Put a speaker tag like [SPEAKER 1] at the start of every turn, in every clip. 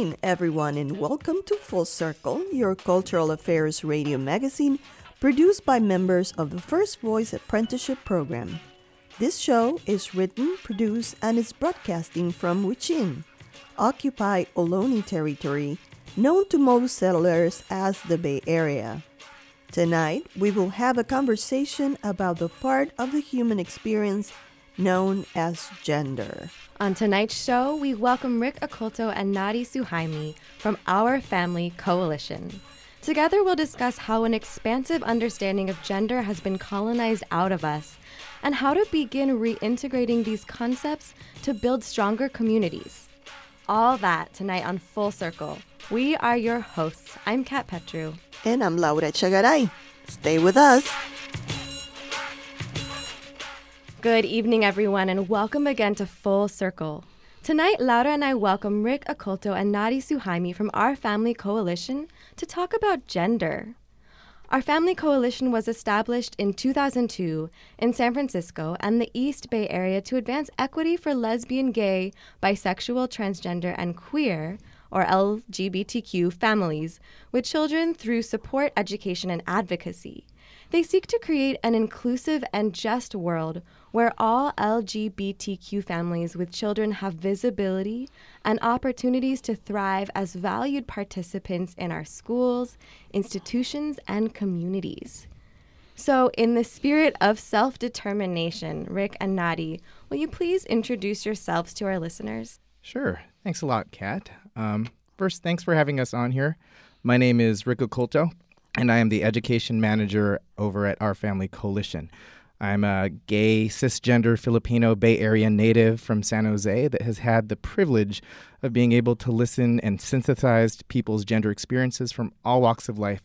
[SPEAKER 1] Evening, everyone, and welcome to Full Circle, your cultural affairs radio magazine produced by members of the First Voice Apprenticeship Program. This show is written, produced, and is broadcasting from Huichin, Occupy Ohlone territory, known to most settlers as the Bay Area. Tonight, we will have a conversation about the part of the human experience known as gender.
[SPEAKER 2] On tonight's show, we welcome Rick Oculto and Nadi Suhaimi from Our Family Coalition. Together, we'll discuss how an expansive understanding of gender has been colonized out of us and how to begin reintegrating these concepts to build stronger communities. All that tonight on Full Circle. We are your hosts. I'm Kat Petru.
[SPEAKER 1] And I'm Laura Chagaray. Stay with us.
[SPEAKER 2] Good evening, everyone, and welcome again to Full Circle. Tonight, Laura and I welcome Rick Oculto and Nadi Suhaimi from Our Family Coalition to talk about gender. Our Family Coalition was established in 2002 in San Francisco and the East Bay Area to advance equity for lesbian, gay, bisexual, transgender, and queer, or LGBTQ, families with children through support, education, and advocacy. They seek to create an inclusive and just world where all LGBTQ families with children have visibility and opportunities to thrive as valued participants in our schools, institutions, and communities. So, in the spirit of self determination, Rick and Nadi, will you please introduce yourselves to our listeners?
[SPEAKER 3] Sure. Thanks a lot, Kat. Um, first, thanks for having us on here. My name is Rick Oculto, and I am the education manager over at Our Family Coalition. I'm a gay, cisgender Filipino Bay Area native from San Jose that has had the privilege of being able to listen and synthesize people's gender experiences from all walks of life.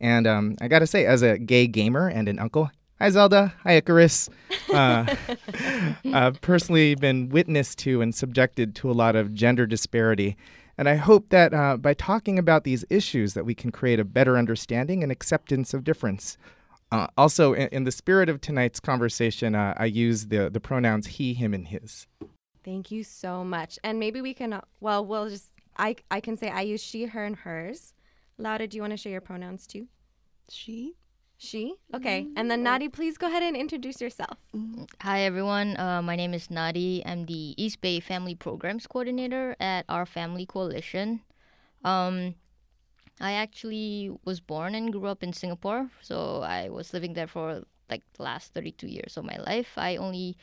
[SPEAKER 3] And um, I gotta say, as a gay gamer and an uncle, hi Zelda, hi Icarus, uh, I've personally been witness to and subjected to a lot of gender disparity. And I hope that uh, by talking about these issues that we can create a better understanding and acceptance of difference. Uh, also, in, in, the spirit of tonight's conversation, uh, I use the, the pronouns he, him, and his.
[SPEAKER 2] Thank you so much. And maybe we can, uh, well, we'll just, I, I can say I use she, her, and hers. Laura, do you want to share your pronouns too?
[SPEAKER 1] She?
[SPEAKER 2] She? Okay. Mm-hmm. And then Nadi, please go ahead and introduce yourself.
[SPEAKER 4] Mm-hmm. Hi, everyone. Uh, my name is Nadi. I'm the East Bay Family Programs Coordinator at Our Family Coalition. Um, I actually was born and grew up in Singapore, so I was living there for like the last 32 years of my life. I only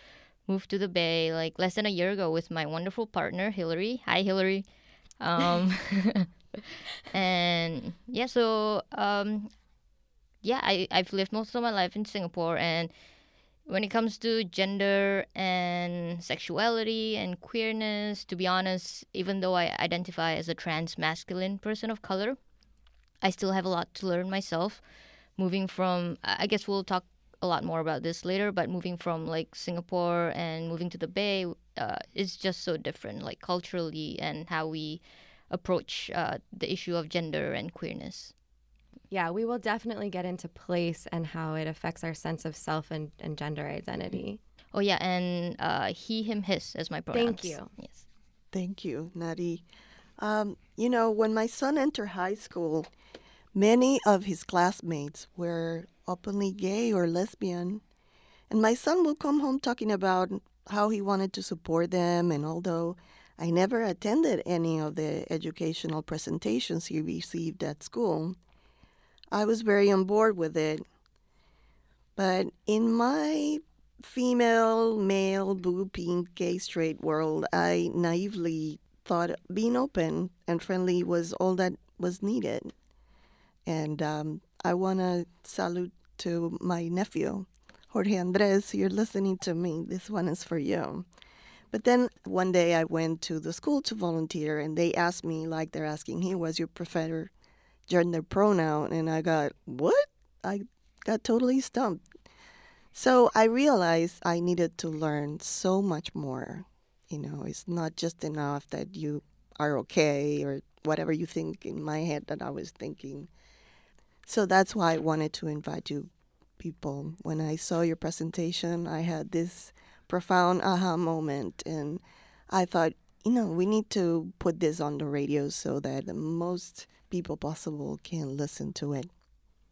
[SPEAKER 4] moved to the Bay like less than a year ago with my wonderful partner Hillary. Hi, Hillary. Um, and yeah, so um, yeah, I I've lived most of my life in Singapore, and when it comes to gender and sexuality and queerness, to be honest, even though I identify as a trans masculine person of color, I still have a lot to learn myself. Moving from, I guess we'll talk a lot more about this later, but moving from like Singapore and moving to the Bay uh, is just so different, like culturally and how we approach uh, the issue of gender and queerness.
[SPEAKER 2] Yeah, we will definitely get into place and how it affects our sense of self and, and gender identity.
[SPEAKER 4] Oh, yeah, and uh, he, him, his is my pronouns.
[SPEAKER 2] Thank you.
[SPEAKER 4] Yes.
[SPEAKER 1] Thank you, Nadi. Um, you know, when my son entered high school, Many of his classmates were openly gay or lesbian, and my son will come home talking about how he wanted to support them. And although I never attended any of the educational presentations he received at school, I was very on board with it. But in my female, male, blue, pink, gay, straight world, I naively thought being open and friendly was all that was needed. And um, I want to salute to my nephew, Jorge Andres. You're listening to me. This one is for you. But then one day I went to the school to volunteer, and they asked me, like they're asking he was your preferred gender pronoun? And I got, what? I got totally stumped. So I realized I needed to learn so much more. You know, it's not just enough that you are okay or whatever you think in my head that I was thinking. So that's why I wanted to invite you people. When I saw your presentation, I had this profound aha moment and I thought, you know, we need to put this on the radio so that the most people possible can listen to it.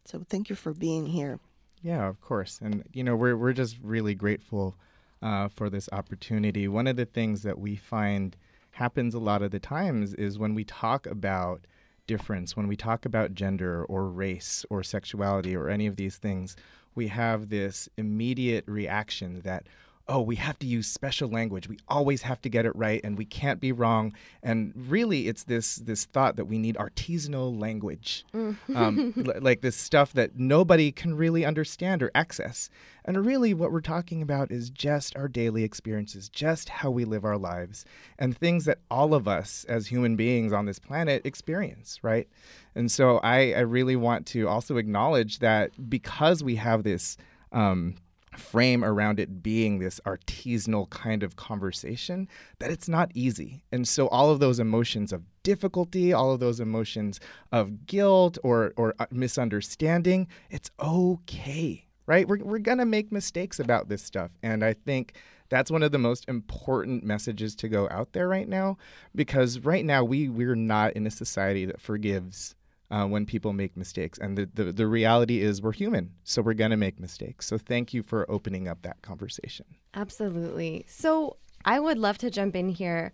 [SPEAKER 1] So thank you for being here.
[SPEAKER 3] Yeah, of course. And you know, we're we're just really grateful uh, for this opportunity. One of the things that we find happens a lot of the times is when we talk about difference, when we talk about gender or race or sexuality or any of these things, we have this immediate reaction that oh, we have to use special language. We always have to get it right and we can't be wrong. And really, it's this, this thought that we need artisanal language, um, l- like this stuff that nobody can really understand or access. And really, what we're talking about is just our daily experiences, just how we live our lives, and things that all of us as human beings on this planet experience, right? And so I, I really want to also acknowledge that because we have this. Um, frame around it being this artisanal kind of conversation that it's not easy. And so all of those emotions of difficulty, all of those emotions of guilt or or uh, misunderstanding, it's okay. Right? We're we're going to make mistakes about this stuff. And I think that's one of the most important messages to go out there right now because right now we we're not in a society that forgives uh, when people make mistakes. And the, the, the reality is we're human, so we're going to make mistakes. So thank you for opening up that conversation.
[SPEAKER 2] Absolutely. So I would love to jump in here.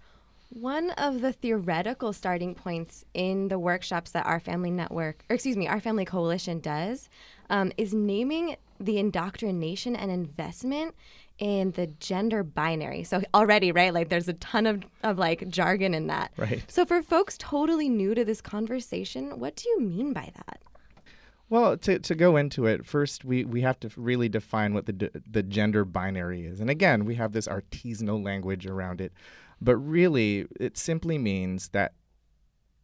[SPEAKER 2] One of the theoretical starting points in the workshops that our family network, or excuse me, our family coalition does, um, is naming the indoctrination and investment in the gender binary. So already, right, like there's a ton of, of like jargon in that.
[SPEAKER 3] Right.
[SPEAKER 2] So for folks totally new to this conversation, what do you mean by that?
[SPEAKER 3] Well, to, to go into it, first we, we have to really define what the, d- the gender binary is. And again, we have this artisanal language around it. But really, it simply means that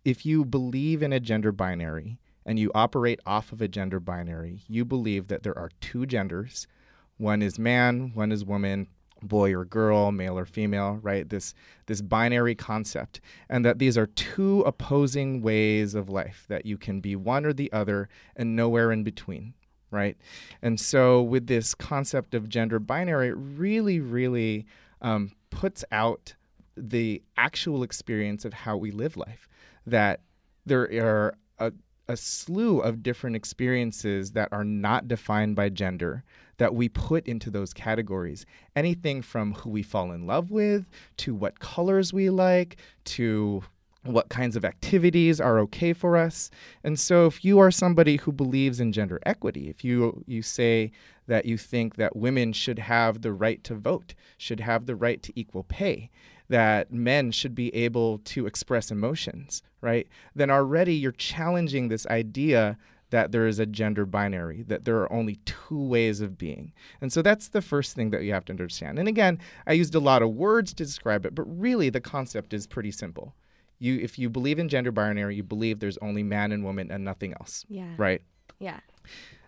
[SPEAKER 3] if you believe in a gender binary and you operate off of a gender binary, you believe that there are two genders. One is man, one is woman, boy or girl, male or female, right? This this binary concept, and that these are two opposing ways of life that you can be one or the other and nowhere in between, right? And so with this concept of gender binary, it really, really um, puts out the actual experience of how we live life. That there are a, a slew of different experiences that are not defined by gender that we put into those categories. Anything from who we fall in love with, to what colors we like, to what kinds of activities are okay for us. And so if you are somebody who believes in gender equity, if you you say that you think that women should have the right to vote, should have the right to equal pay, that men should be able to express emotions, right? Then already you're challenging this idea that there is a gender binary, that there are only two ways of being. And so that's the first thing that you have to understand. And again, I used a lot of words to describe it, but really the concept is pretty simple. You if you believe in gender binary, you believe there's only man and woman and nothing else.
[SPEAKER 2] Yeah.
[SPEAKER 3] Right?
[SPEAKER 2] Yeah.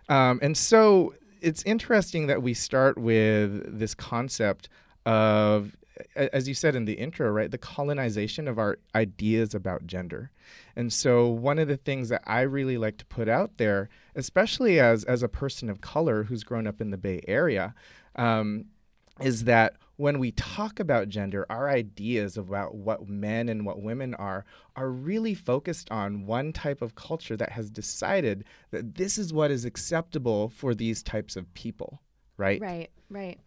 [SPEAKER 3] Um, and so it's interesting that we start with this concept of, as you said in the intro, right, the colonization of our ideas about gender. And so one of the things that I really like to put out there, especially as as a person of color who's grown up in the Bay Area, um, is that when we talk about gender, our ideas about what men and what women are are really focused on one type of culture that has decided that this is what is acceptable for these types of people, right?
[SPEAKER 2] Right. Right.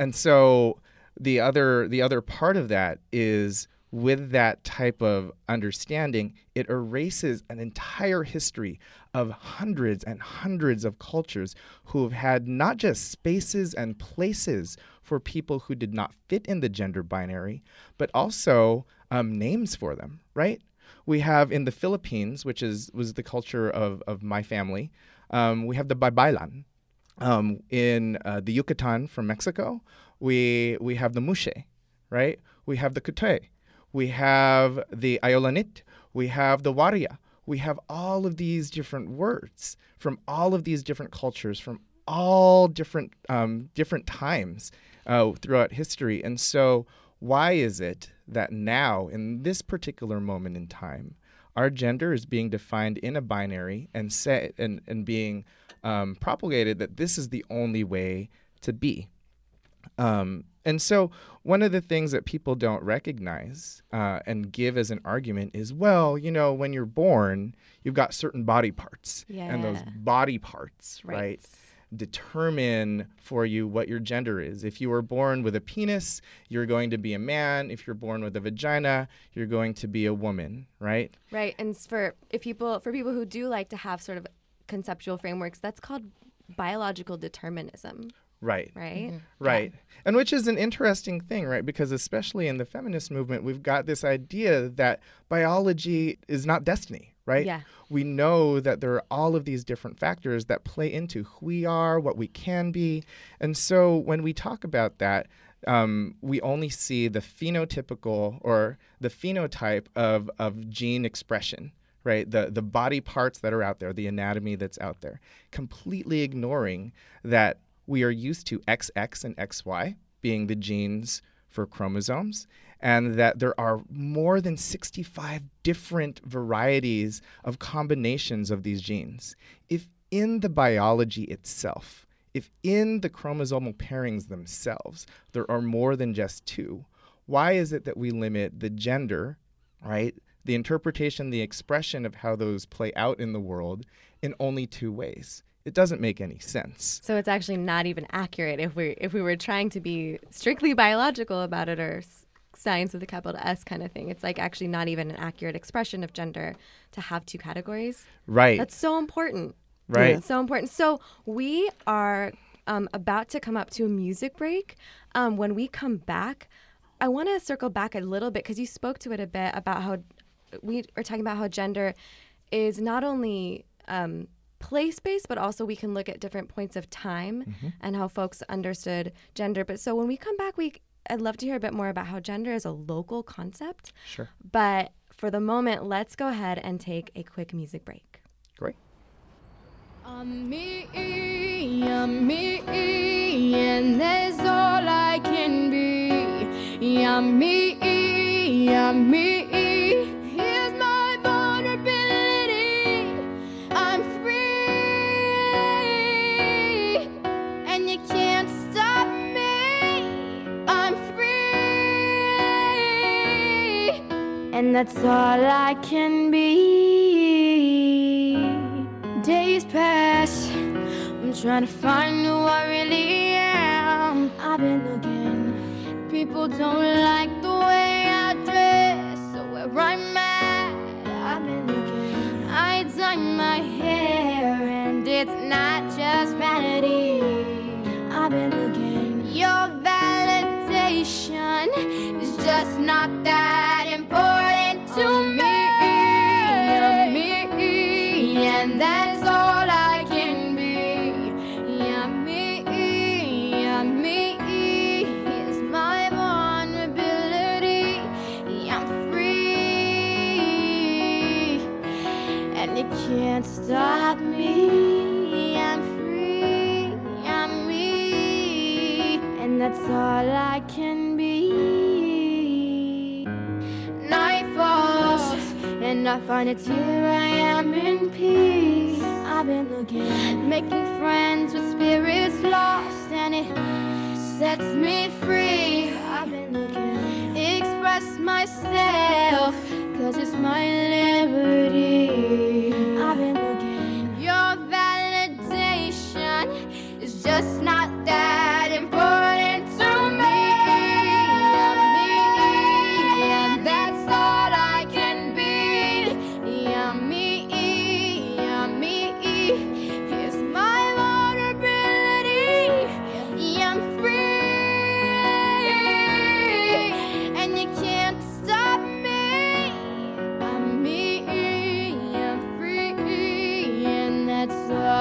[SPEAKER 3] And so the other the other part of that is with that type of understanding, it erases an entire history of hundreds and hundreds of cultures who have had not just spaces and places for people who did not fit in the gender binary, but also um, names for them, right? We have in the Philippines, which is was the culture of, of my family, um, we have the Babaylan, um, in uh, the Yucatan from Mexico, we we have the muxe. right? We have the Kute, we have the Ayolanit, we have the Waria. We have all of these different words from all of these different cultures, from all different um, different times uh, throughout history. And so, why is it that now, in this particular moment in time, our gender is being defined in a binary and set and, and being um, propagated that this is the only way to be? Um, and so, one of the things that people don't recognize uh, and give as an argument is, well, you know, when you're born, you've got certain body parts, and those body parts, right,
[SPEAKER 2] Right.
[SPEAKER 3] determine for you what your gender is. If you were born with a penis, you're going to be a man. If you're born with a vagina, you're going to be a woman, right?
[SPEAKER 2] Right, and for if people for people who do like to have sort of conceptual frameworks, that's called biological determinism,
[SPEAKER 3] Right.
[SPEAKER 2] right?
[SPEAKER 3] Right. And which is an interesting thing, right? Because especially in the feminist movement, we've got this idea that biology is not destiny, right?
[SPEAKER 2] Yeah.
[SPEAKER 3] We know that there are all of these different factors that play into who we are, what we can be. And so when we talk about that, um, we only see the phenotypical or the phenotype of, of gene expression right? The the body parts that are out there, the anatomy that's out there, completely ignoring that we are used to XX and XY being the genes for chromosomes, and that there are more than 65 different varieties of combinations of these genes. If in the biology itself, if in the chromosomal pairings themselves, there are more than just two, why is it that we limit the gender, right? The interpretation, the expression of how those play out in the world in only two ways. It doesn't make any sense.
[SPEAKER 2] So it's actually not even accurate if we if we were trying to be strictly biological about it or science with a capital S kind of thing. It's like actually not even an accurate expression of gender to have two categories.
[SPEAKER 3] Right.
[SPEAKER 2] That's so important.
[SPEAKER 3] right.
[SPEAKER 2] It's so important. So we are um, about to come up to a music break. Um, when we come back, I want to circle back a little bit because you spoke to it a bit about how we are talking about how gender is not only um, place based, but also we can look at different points of time mm-hmm. and how folks understood gender. But so when we come back, we I'd love to hear a bit more about how gender is a local concept.
[SPEAKER 3] Sure.
[SPEAKER 2] But for the moment, let's go ahead and take a quick music break.
[SPEAKER 3] Great.
[SPEAKER 5] I'm me, I'm me, and that's all I can be. I'm me, I'm me. And that's all I can be. Days pass, I'm trying to find who I really am. I've been looking, people don't like the way I dress, so where I'm at, I've been looking. I dye my hair, and it's not just vanity. I've been looking, your validation is just not that stop me. I'm free, I'm me, and that's all I can be. Night falls, and I find it's here I am in peace. I've been looking, making friends with spirits lost, and it sets me free. I've been looking, express myself, cause it's my liberty.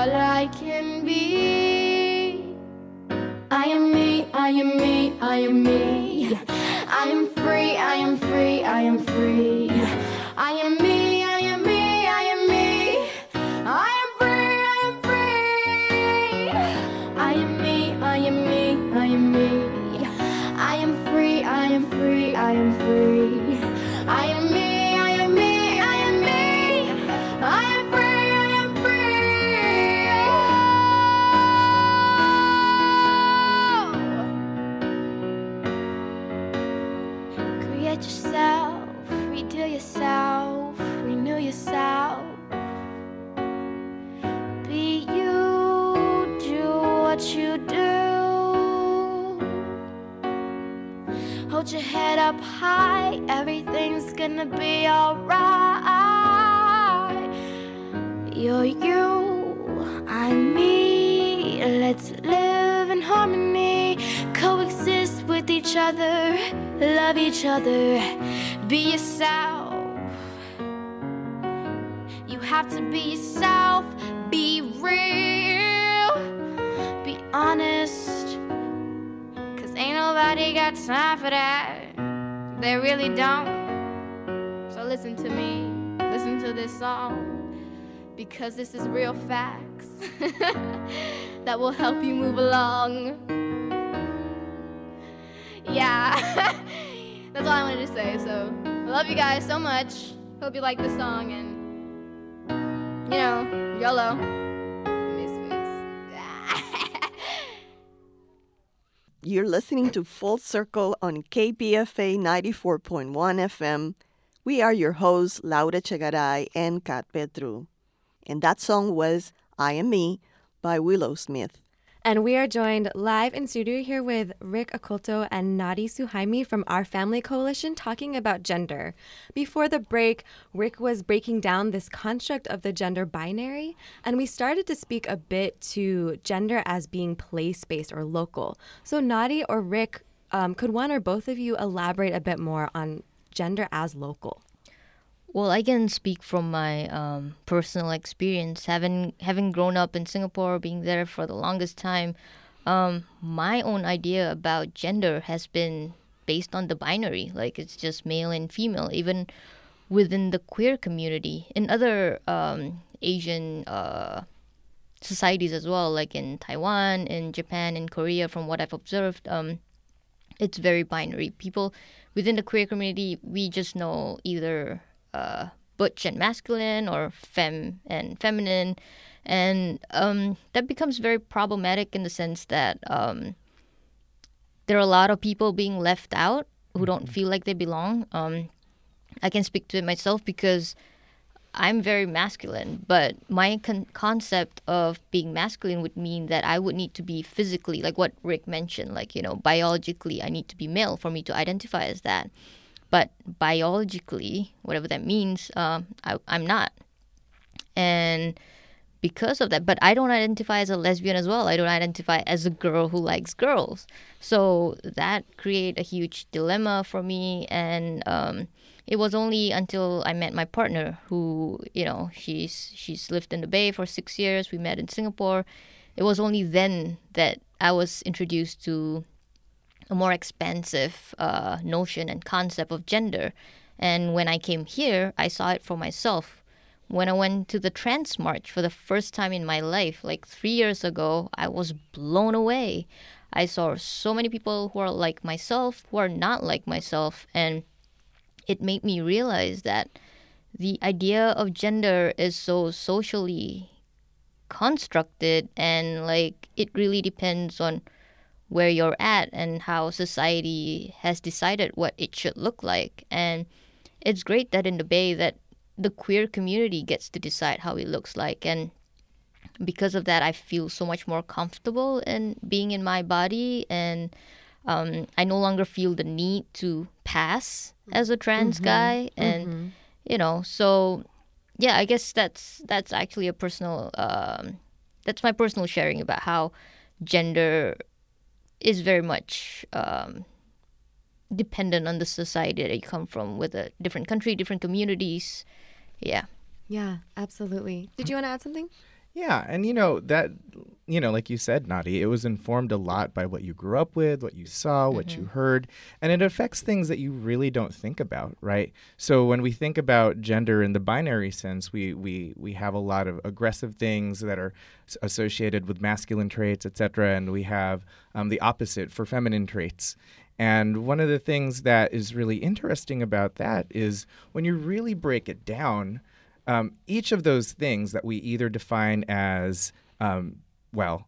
[SPEAKER 5] All I can be. I am me, I am me, I am me. I am free, I am free, I am free. I am me. Up high, everything's gonna be alright. You're you, I'm me. Let's live in harmony, coexist with each other, love each other, be yourself. You have to be yourself, be real, be honest. Cause ain't nobody got time for that. They really don't. So listen to me, listen to this song. Because this is real facts that will help you move along. Yeah, that's all I wanted to say. So, I love you guys so much. Hope you like the song and, you know, YOLO.
[SPEAKER 1] You're listening to Full Circle on KPFA 94.1 FM. We are your hosts, Laura Chegaray and Kat Petru. And that song was I Am Me by Willow Smith.
[SPEAKER 2] And we are joined live in studio here with Rick Oculto and Nadi Suhaimi from Our Family Coalition talking about gender. Before the break, Rick was breaking down this construct of the gender binary, and we started to speak a bit to gender as being place based or local. So, Nadi or Rick, um, could one or both of you elaborate a bit more on gender as local?
[SPEAKER 4] Well, I can speak from my um, personal experience, having having grown up in Singapore, being there for the longest time. Um, my own idea about gender has been based on the binary, like it's just male and female, even within the queer community. In other um, Asian uh, societies as well, like in Taiwan, in Japan, in Korea, from what I've observed, um, it's very binary. People within the queer community, we just know either uh, butch and masculine or femme and feminine. And um, that becomes very problematic in the sense that um, there are a lot of people being left out who don't feel like they belong. Um, I can speak to it myself because I'm very masculine, but my con- concept of being masculine would mean that I would need to be physically, like what Rick mentioned, like, you know, biologically, I need to be male for me to identify as that. But biologically, whatever that means, um, I, I'm not. And because of that, but I don't identify as a lesbian as well. I don't identify as a girl who likes girls. So that create a huge dilemma for me. And um, it was only until I met my partner, who you know she's she's lived in the Bay for six years. We met in Singapore. It was only then that I was introduced to a more expansive uh, notion and concept of gender. And when I came here, I saw it for myself. When I went to the Trans March for the first time in my life, like three years ago, I was blown away. I saw so many people who are like myself, who are not like myself, and it made me realize that the idea of gender is so socially constructed and like it really depends on where you're at and how society has decided what it should look like. And it's great that in the bay that the queer community gets to decide how it looks like. And because of that i feel so much more comfortable in being in my body. And um, i no longer feel the need to pass as a trans guy. And you know so yeah i guess that's that's actually a personal um, that's my personal sharing about how gender is very much um, dependent on the society that you come from with a different country different communities yeah
[SPEAKER 2] Yeah, absolutely. Did you want to add something?
[SPEAKER 3] Yeah, and you know that you know, like you said, Nadi, it was informed a lot by what you grew up with, what you saw, what you heard, and it affects things that you really don't think about, right? So when we think about gender in the binary sense, we we we have a lot of aggressive things that are associated with masculine traits, etc., and we have um, the opposite for feminine traits. And one of the things that is really interesting about that is when you really break it down, um, each of those things that we either define as, um, well,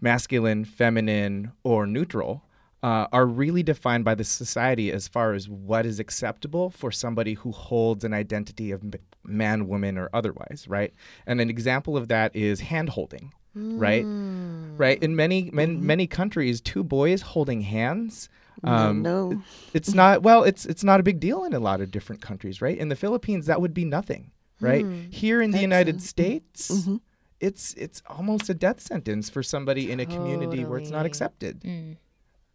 [SPEAKER 3] masculine, feminine, or neutral uh, are really defined by the society as far as what is acceptable for somebody who holds an identity of man, woman, or otherwise, right? And an example of that is hand holding, right? Right. In many man, many countries, two boys holding hands. Um,
[SPEAKER 1] no.
[SPEAKER 3] it's not well it's it's not a big deal in a lot of different countries right in the philippines that would be nothing right? Hmm. Here in the united hmm. states mm-hmm. it's it's almost a death sentence for somebody in a community where it's not
[SPEAKER 2] Totally.
[SPEAKER 3] accepted hmm.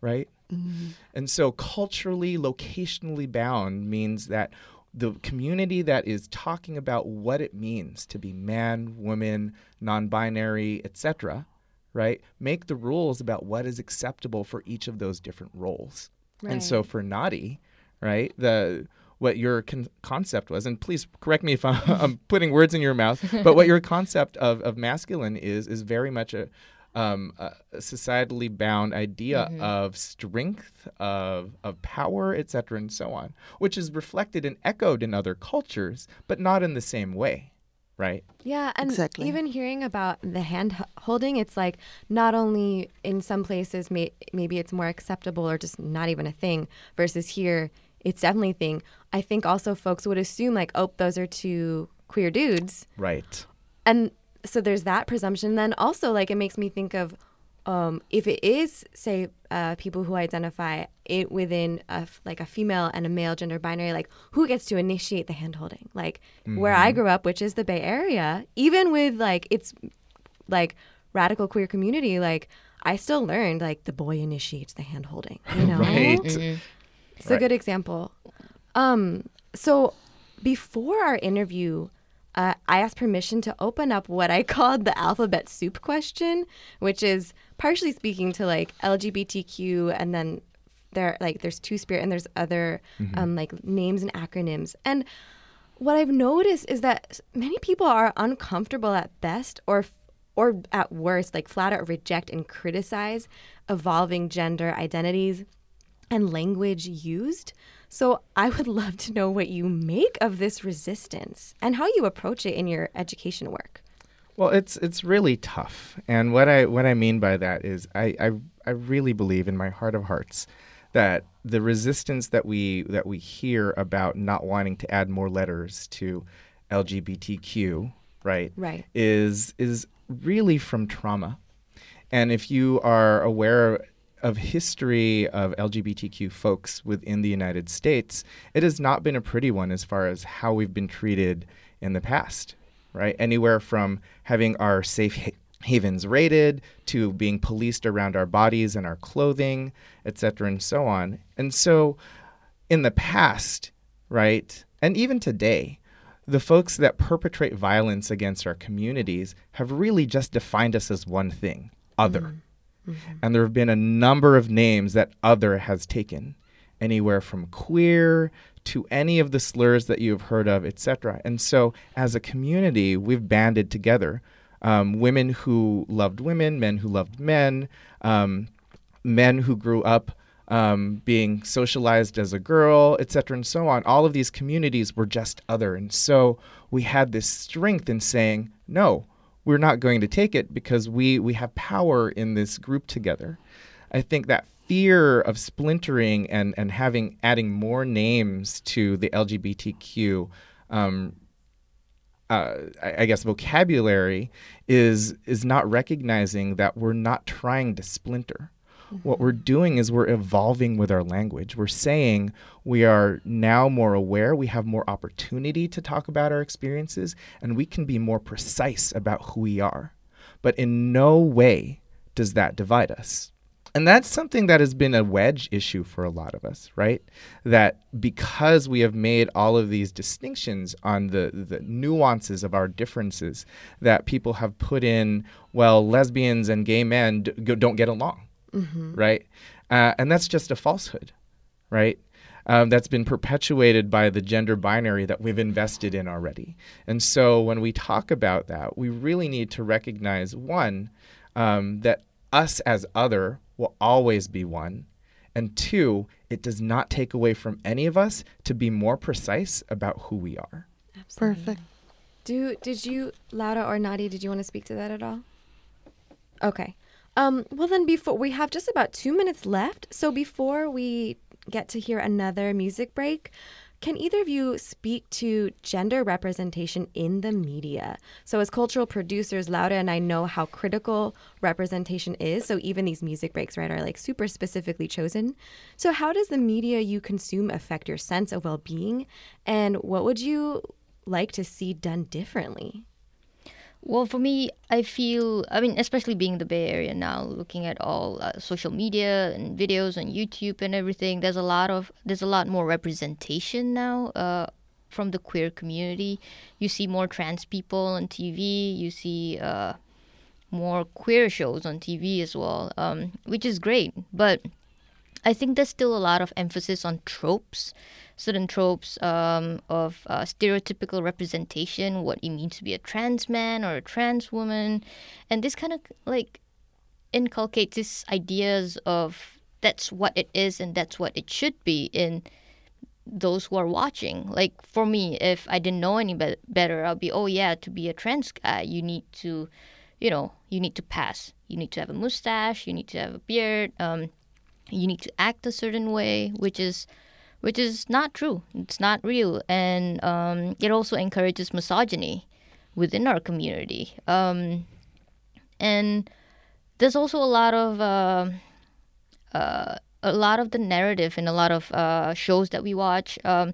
[SPEAKER 3] right? Mm-hmm. And so culturally locationally bound means that the community that is talking about what it means to be man woman non-binary etc right make the rules about what is acceptable for each of those different roles. And so for Nadi, right, the what your con- concept was, and please correct me if I'm, I'm putting words in your mouth, but what your concept of, of masculine is is very much a, um, a a societally bound idea of strength, of of power, etc., and so on, which is reflected and echoed in other cultures, but not in the same way, right?
[SPEAKER 2] Yeah, and
[SPEAKER 1] Exactly.
[SPEAKER 2] even hearing about the hand holding, it's like not only in some places may- maybe it's more acceptable or just not even a thing, versus here it's definitely a thing. I think also folks would assume like, oh, those are two queer dudes,
[SPEAKER 3] Right.
[SPEAKER 2] and so there's that presumption. Then also like it makes me think of um, if it is say uh, people who identify it within a f like a female and a male gender binary, like who gets to initiate the hand holding? Like where I grew up, which is the Bay Area, even with like it's like radical queer community, like I still learned like the boy initiates the handholding. You know,
[SPEAKER 3] Right.
[SPEAKER 2] It's a good example. Um, so before our interview, uh, I asked permission to open up what I called the alphabet soup question, which is partially speaking to like LGBTQ, and then there like there's two spirit and there's other um, like names and acronyms. And what I've noticed is that many people are uncomfortable at best or or at worst like flat out reject and criticize evolving gender identities and language used. So I would love to know what you make of this resistance and how you approach it in your education work.
[SPEAKER 3] Well, it's it's really tough, and what I what I mean by that is I I, I really believe in my heart of hearts that the resistance that we that we hear about not wanting to add more letters to LGBTQ, right,
[SPEAKER 2] Right.
[SPEAKER 3] is is really from trauma, and if you are aware of history of LGBTQ folks within the United States, it has not been a pretty one as far as how we've been treated in the past, right? Anywhere from having our safe ha- havens raided to being policed around our bodies and our clothing, et cetera, and so on. And so in the past, right, and even today, the folks that perpetrate violence against our communities have really just defined us as one thing other. Mm-hmm. And there have been a number of names that other has taken, anywhere from queer to any of the slurs that you've heard of, etc. And so, as a community, we've banded together um, women who loved women, men who loved men, um, men who grew up um, being socialized as a girl, et cetera, and so on. All of these communities were just other. And so we had this strength in saying, no, we're not going to take it because we, we have power in this group together. I think that fear of splintering and, and having adding more names to the LGBTQ um, uh, I, I guess vocabulary is is not recognizing that we're not trying to splinter. What we're doing is we're evolving with our language. We're saying we are now more aware, we have more opportunity to talk about our experiences, and we can be more precise about who we are. But in no way does that divide us. And that's something that has been a wedge issue for a lot of us, right? That because we have made all of these distinctions on the, the nuances of our differences, that people have put in, well, lesbians and gay men d- don't get along, right? Uh, and that's just a falsehood, right? Um, that's been perpetuated by the gender binary that we've invested in already. And so when we talk about that, we really need to recognize one, um, that us as other will always be one. And two, it does not take away from any of us to be more precise about who we are.
[SPEAKER 1] Perfect.
[SPEAKER 2] Do did you, Laura or Nadi, did you want to speak to that at all? Okay. Um, well then before we have just about two minutes left. So before we get to hear another music break, can either of you speak to gender representation in the media? So as cultural producers, Laura and I know how critical representation is. So even these music breaks, right, are like super specifically chosen. So how does the media you consume affect your sense of well-being? And what would you like to see done differently?
[SPEAKER 4] Well, for me, I feel, I mean, especially being in the Bay Area now, looking at all uh, social media and videos on YouTube and everything, there's a lot of, there's a lot more representation now uh, from the queer community. You see more trans people on TV, you see uh, more queer shows on TV as well, um, which is great. But I think there's still a lot of emphasis on tropes, certain tropes um, of uh, stereotypical representation, what it means to be a trans man or a trans woman, and this kind of like inculcates these ideas of that's what it is and that's what it should be in those who are watching. Like for me, if I didn't know any be- better, I'll be, oh yeah, to be a trans guy, you need to, you know, you need to pass. You need to have a mustache. You need to have a beard. Um, you need to act a certain way, which is, which is not true. It's not real, and um, it also encourages misogyny within our community. Um, and there's also a lot of uh, uh, a lot of the narrative in a lot of uh, shows that we watch. Um,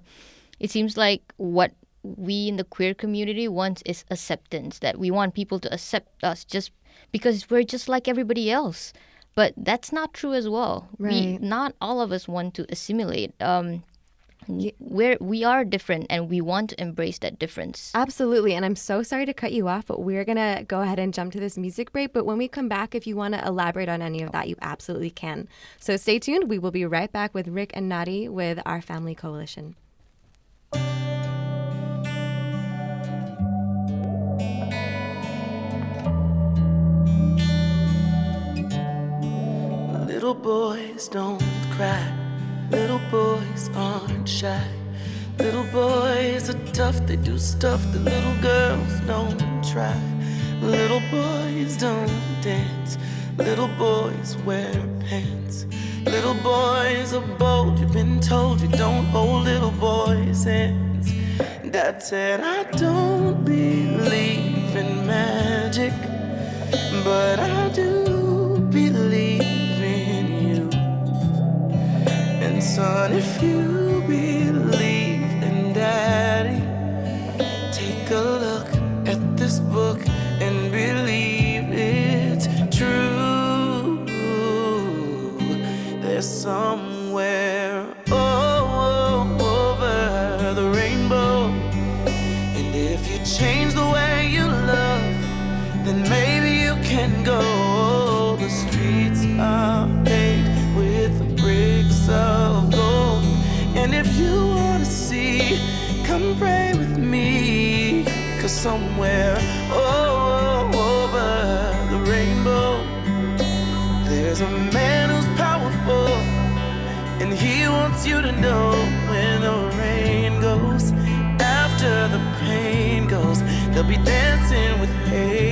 [SPEAKER 4] it seems like what we in the queer community want is acceptance. That we want people to accept us just because we're just like everybody else. But that's not true as well. We,
[SPEAKER 2] Right.
[SPEAKER 4] not all of us want to assimilate. Um, we're we are different, and we want to embrace that difference.
[SPEAKER 2] Absolutely. And I'm so sorry to cut you off, but we're going to go ahead and jump to this music break. But when we come back, if you want to elaborate on any of that, you absolutely can. So stay tuned. We will be right back with Rick and Nadi with our Family Coalition.
[SPEAKER 6] Little boys don't cry. Little boys aren't shy. Little boys are tough, they do stuff that little girls don't try. Little boys don't dance. Little boys wear pants. Little boys are bold, you've been told you don't hold little boys' hands. Dad said, I don't believe in magic, but I do son, if you believe in daddy, take a look at this book and believe it's true. There's somewhere somewhere oh, over the rainbow, there's a man who's powerful. And he wants you to know when the rain goes, after the pain goes, they'll be dancing with halos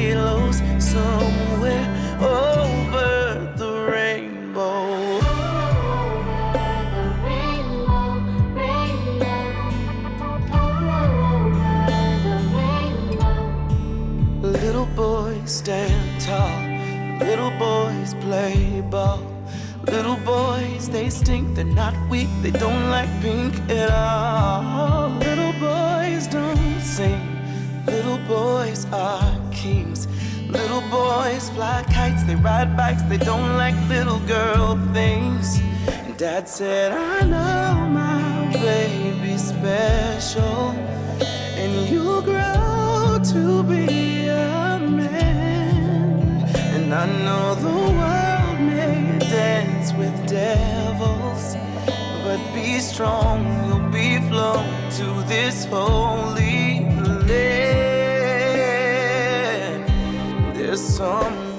[SPEAKER 6] Little boys, they stink, they're not weak, they don't like pink at all. Little boys don't sing, little boys are kings. Little boys fly kites, they ride bikes, they don't like little girl things. And dad said, I know my baby's special, be strong, you'll be flown to this holy land. There's somewhere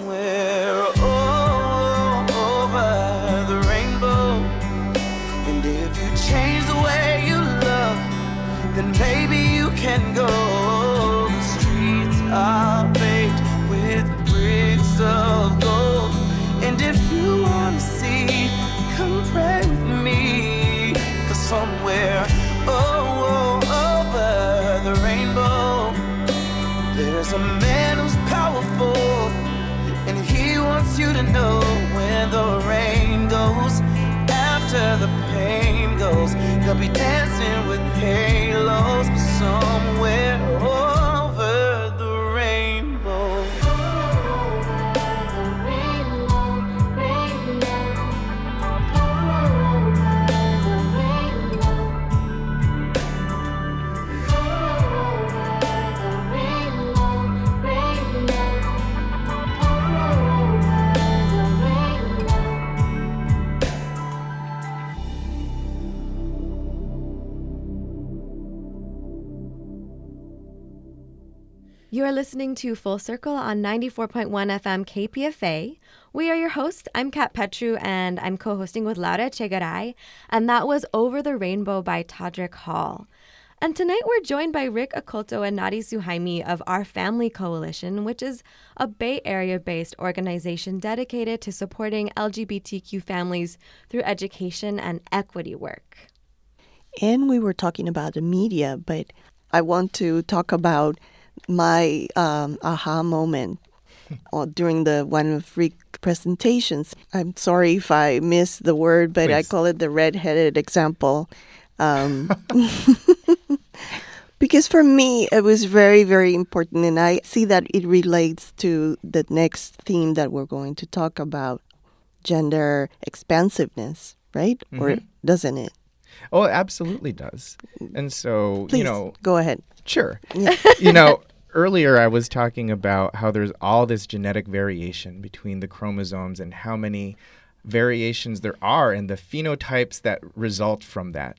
[SPEAKER 6] they'll be dancing with halos
[SPEAKER 2] You are listening to Full Circle on 94.1 FM KPFA. We are your hosts. I'm Kat Petru, and I'm co hosting with Laura Chegaray. And that was Over the Rainbow by Todrick Hall. And tonight we're joined by Rick Oculto and Nadi Suhaimi of Our Family Coalition, which is a Bay Area based organization dedicated to supporting LGBTQ families through education and equity work.
[SPEAKER 1] And we were talking about the media, but I want to talk about my um, aha moment during the one of Rick presentations. I'm sorry if I missed the word, but I call it the red-headed example. Um, because for me, it was very, very important, and I see that it relates to the next theme that we're going to talk about gender expansiveness, right? Or doesn't it?
[SPEAKER 3] Oh, it absolutely does. And so,
[SPEAKER 1] Please
[SPEAKER 3] you know,
[SPEAKER 1] go ahead.
[SPEAKER 3] Sure. you know, earlier I was talking about how there's all this genetic variation between the chromosomes and how many variations there are and the phenotypes that result from that.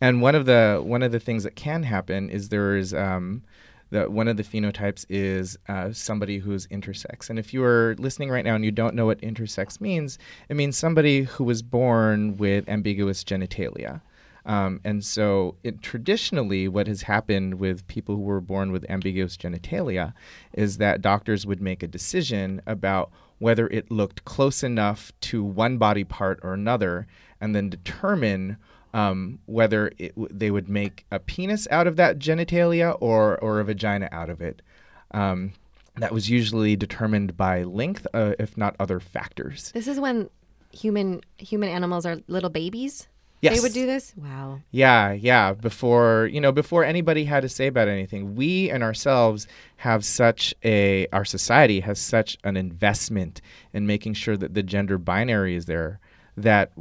[SPEAKER 3] And one of the one of the things that can happen is there is um, the one of the phenotypes is uh, somebody who's intersex. And if you are listening right now and you don't know what intersex means, it means somebody who was born with ambiguous genitalia. Um, and so, it, traditionally, what has happened with people who were born with ambiguous genitalia is that doctors would make a decision about whether it looked close enough to one body part or another, and then determine um, whether it they would make a penis out of that genitalia or, or a vagina out of it. Um, that was usually determined by length, uh, if not other factors.
[SPEAKER 2] This is when human human animals are little babies.
[SPEAKER 3] Yes.
[SPEAKER 2] They would do this? Wow.
[SPEAKER 3] Yeah, yeah. Before you know, before anybody had to say about anything, we and ourselves have such a our society has such an investment in making sure that the gender binary is there that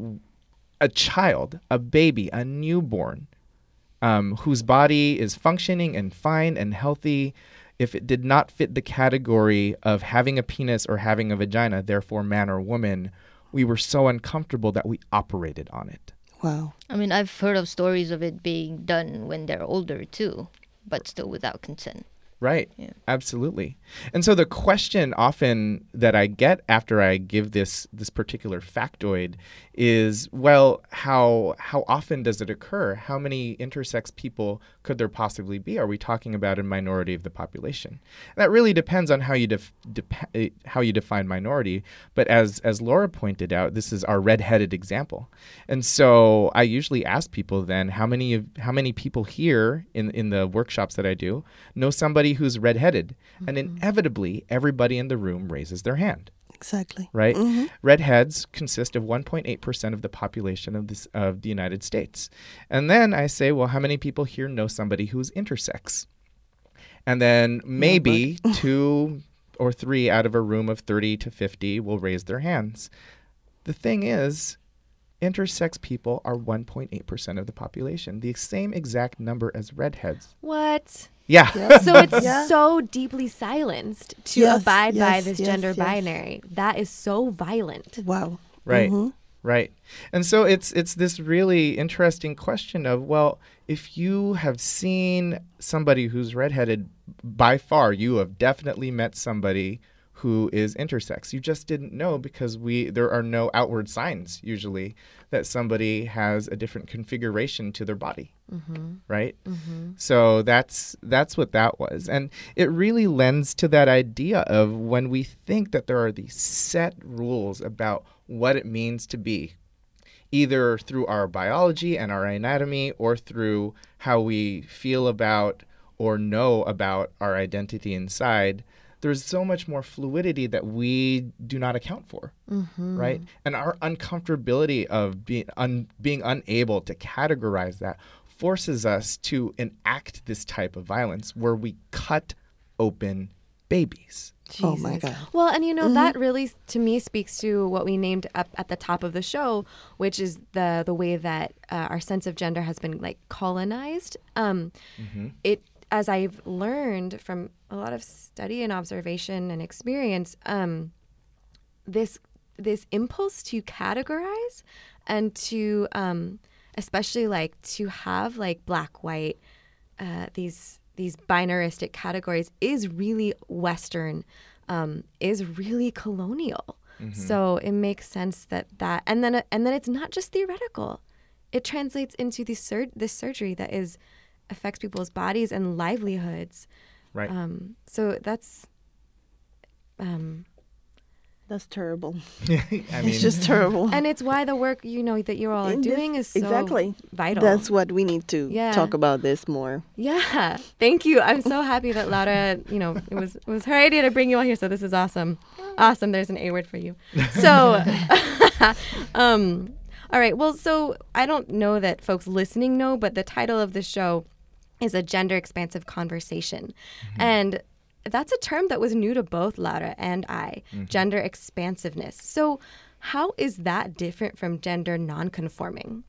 [SPEAKER 3] a child, a baby, a newborn, um, whose body is functioning and fine and healthy, if it did not fit the category of having a penis or having a vagina, therefore man or woman, we were so uncomfortable that we operated on it.
[SPEAKER 1] Wow.
[SPEAKER 4] I mean, I've heard of stories of it being done when they're older too, but still without consent.
[SPEAKER 3] Right. Absolutely. And so the question often that I get after I give this this particular factoid is, well, how how often does it occur? How many intersex people could there possibly be? Are we talking about a minority of the population? that really depends on how you def- dep- how you define minority. But as as Laura pointed out, this is our red-headed example. And so I usually ask people then how many of how many people here in in the workshops that I do know somebody who's redheaded, and mm-hmm. inevitably everybody in the room raises their hand.
[SPEAKER 1] Exactly.
[SPEAKER 3] Right? Mm-hmm. Redheads consist of 1.8% of the population of this of the United States. And then I say, well, how many people here know somebody who's intersex? And then maybe two or three out of a room of 30 to 50 will raise their hands. The thing is, intersex people are 1.8% of the population, the same exact number as redheads.
[SPEAKER 2] What?
[SPEAKER 3] Yeah.
[SPEAKER 2] So it's
[SPEAKER 1] Yeah.
[SPEAKER 2] so deeply silenced to
[SPEAKER 1] Yes,
[SPEAKER 2] abide by this
[SPEAKER 1] yes,
[SPEAKER 2] gender
[SPEAKER 1] yes.
[SPEAKER 2] binary. That is so violent.
[SPEAKER 1] Wow.
[SPEAKER 3] Right.
[SPEAKER 1] Mhm.
[SPEAKER 3] Right. And so it's it's this really interesting question of well, if you have seen somebody who's redheaded by far, you have definitely met somebody who is intersex. You just didn't know because we there are no outward signs usually that somebody has a different configuration to their body. Mm-hmm. Right? Mm-hmm. So that's that's what that was. And it really lends to that idea of when we think that there are these set rules about what it means to be either through our biology and our anatomy or through how we feel about or know about our identity inside there's so much more fluidity that we do not account for right? And our uncomfortability of being un- being unable to categorize that forces us to enact this type of violence where we cut open babies.
[SPEAKER 1] Oh my God.
[SPEAKER 2] Well, and you know that really to me speaks to what we named up at the top of the show, which is the the way that uh, our sense of gender has been like colonized. Um, It, as I've learned from a lot of study and observation and experience, um, this this impulse to categorize and to um, especially like to have like black white uh, these these binaristic categories is really Western, um, is really colonial. So it makes sense that that and then and then it's not just theoretical. It translates into the sur- this surgery that is affects people's bodies and livelihoods.
[SPEAKER 3] right
[SPEAKER 2] Um, so that's um,
[SPEAKER 1] That's terrible.
[SPEAKER 3] i mean
[SPEAKER 1] It's just terrible.
[SPEAKER 2] and it's why the work you know that you all are
[SPEAKER 1] And this-
[SPEAKER 2] doing is so
[SPEAKER 1] exactly.
[SPEAKER 2] vital.
[SPEAKER 1] That's what we need to
[SPEAKER 2] Yeah.
[SPEAKER 1] talk about this more.
[SPEAKER 2] Yeah, thank you. I'm so happy that Laura, you know, it was it was her idea to bring you all here. So this is awesome, awesome. There's an A word for you. So, um, all right. Well, so I don't know that folks listening know, but the title of the show is a gender expansive conversation, mm-hmm. and that's a term that was new to both Laura and I. Mm-hmm. Gender expansiveness. So, how is that different from gender nonconforming?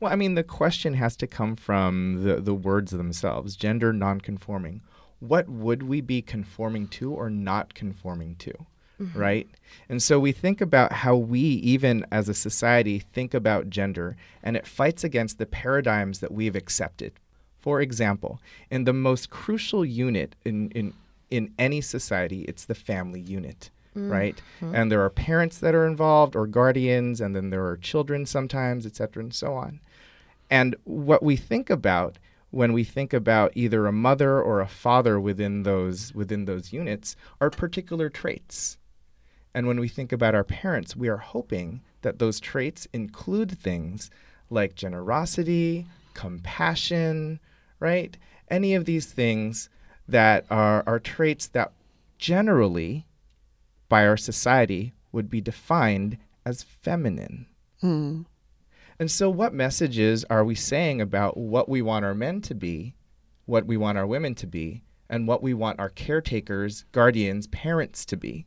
[SPEAKER 3] Well, I mean, the question has to come from the, the words themselves gender nonconforming. What would we be conforming to or not conforming to? Mm-hmm. Right? And so we think about how we, even as a society, think about gender, and it fights against the paradigms that we've accepted. For example, in the most crucial unit in, in, in any society, it's the family unit. Mm-hmm. Right, and there are parents that are involved, or guardians, and then there are children sometimes, et cetera, and so on. And what we think about when we think about either a mother or a father within those within those units are particular traits. And when we think about our parents, we are hoping that those traits include things like generosity, compassion, right? Any of these things that are, are traits that generally by our society would be defined as feminine. And so, what messages are we saying about what we want our men to be, what we want our women to be, and what we want our caretakers, guardians, parents to be?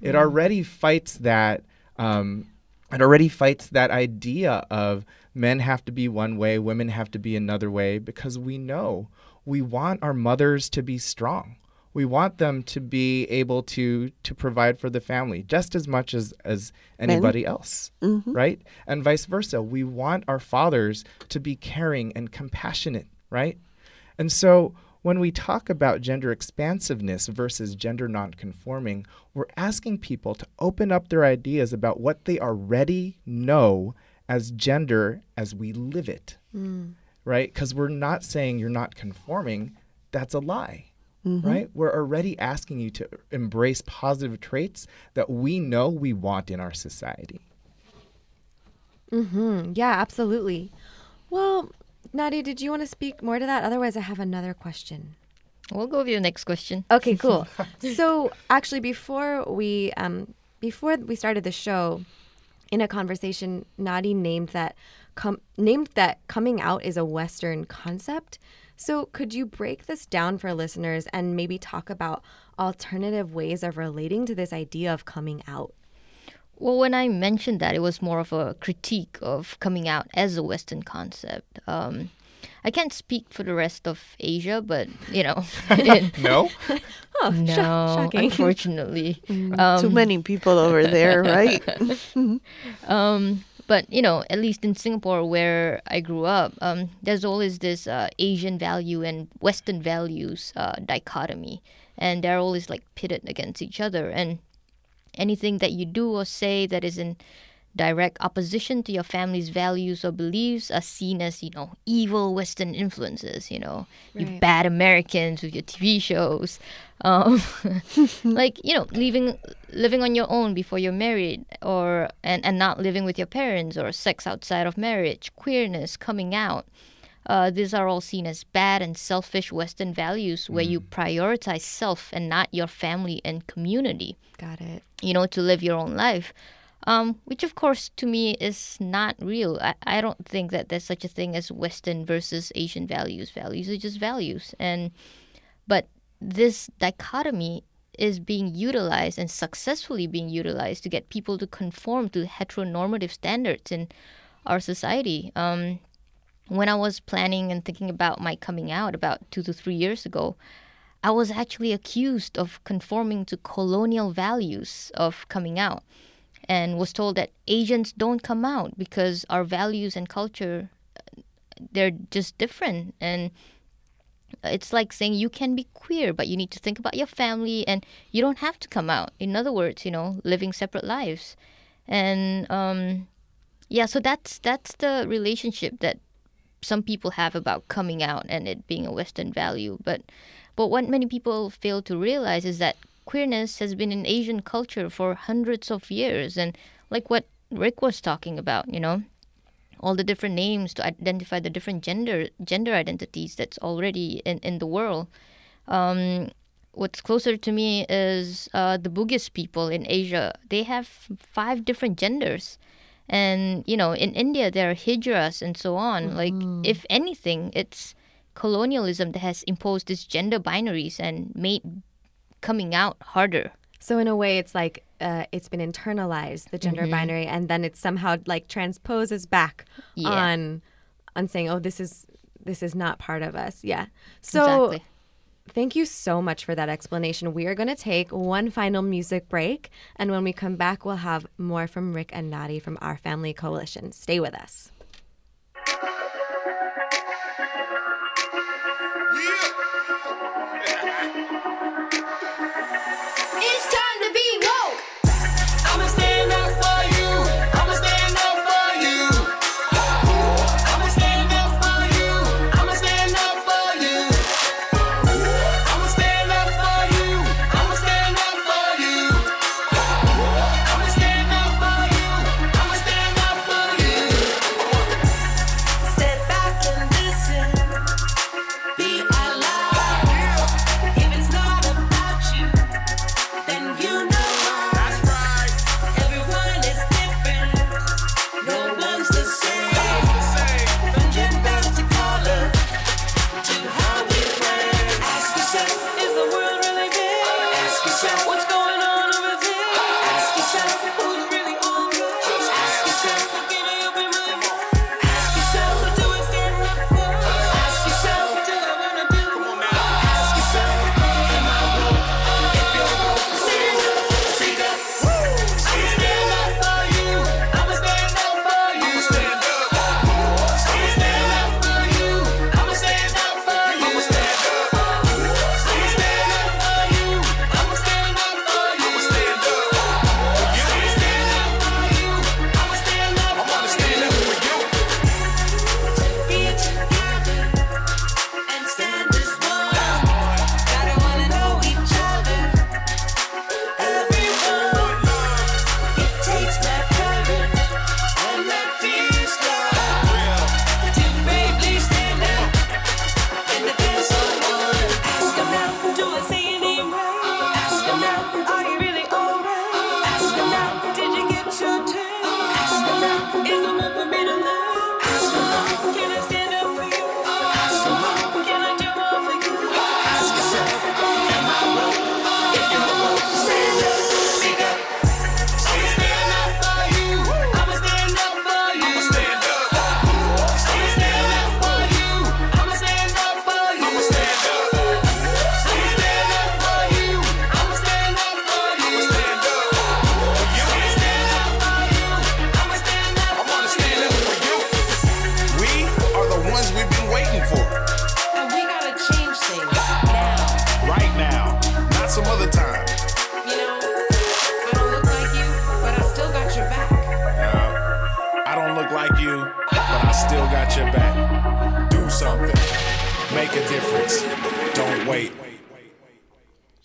[SPEAKER 3] It already fights that. Um, it already fights that idea of men have to be one way, women have to be another way, because we know we want our mothers to be strong. We want them to be able to to provide for the family just as much as as anybody else, mm-hmm. right? And vice versa. We want our fathers to be caring and compassionate, right? And so when we talk about gender expansiveness versus gender nonconforming, we're asking people to open up their ideas about what they already know as gender as we live it, right? Because we're not saying you're not conforming, that's a lie. Right? We're already asking you to embrace positive traits that we know we want in our society.
[SPEAKER 2] Mm, yeah, absolutely. Well, Nadia, did you want to speak more to that? Otherwise, I have another question.
[SPEAKER 4] We'll go with your next question.
[SPEAKER 2] Okay, cool. so, actually, before we um, before we started the show, in a conversation, Nadi named that com- named that coming out is a Western concept. So, could you break this down for listeners and maybe talk about alternative ways of relating to this idea of coming out?
[SPEAKER 4] Well, when I mentioned that, it was more of a critique of coming out as a Western concept. Um, I can't speak for the rest of Asia, but you know, it-
[SPEAKER 3] No?
[SPEAKER 2] Oh,
[SPEAKER 4] no,
[SPEAKER 2] shocking.
[SPEAKER 4] unfortunately.
[SPEAKER 1] Too many people over there, right?
[SPEAKER 4] Um, but you know, at least in Singapore, where I grew up, um, there's always this uh, Asian value and Western values uh, dichotomy, and they're always like pitted against each other. And anything that you do or say that is in direct opposition to your family's values or beliefs are seen as you know evil Western influences. You know, you bad Americans with your TV shows. Um, like you know living living on your own before you're married or and, and not living with your parents or sex outside of marriage queerness coming out uh, these are all seen as bad and selfish western values where you prioritize self and not your family and community
[SPEAKER 2] Got it.
[SPEAKER 4] you know to live your own life um, which of course to me is not real. I, I don't think that there's such a thing as western versus asian values. Values are just values. And but this dichotomy is being utilized and successfully being utilized to get people to conform to heteronormative standards in our society. Um, when I was planning and thinking about my coming out about two to three years ago, I was actually accused of conforming to colonial values of coming out and was told that Asians don't come out because our values and culture they're just different. And it's like saying you can be queer but you need to think about your family and you don't have to come out. In other words you know living separate lives. And um yeah so that's that's the relationship that some people have about coming out and it being a western value. But but what many people fail to realize is that queerness has been in asian culture for hundreds of years and like what rick was talking about you know all the different names to identify the different gender gender identities that's already in, in the world. Um, what's closer to me is uh, the Bugis people in Asia. They have five different genders. And, you know, in India, there are hijras and so on. Like, if anything, it's colonialism that has imposed these gender binaries and made coming out harder.
[SPEAKER 2] So in a way, it's like uh, it's been internalized the gender
[SPEAKER 4] Mm-hmm.
[SPEAKER 2] binary, and then it's somehow like transposes back
[SPEAKER 4] Yeah.
[SPEAKER 2] on on saying, "Oh, this is this is not part of us." Yeah. So
[SPEAKER 4] exactly.
[SPEAKER 2] thank you so much for that explanation. We are going to take one final music break, and when we come back, we'll have more from Rick and Nadi from our Family Coalition. Stay with us.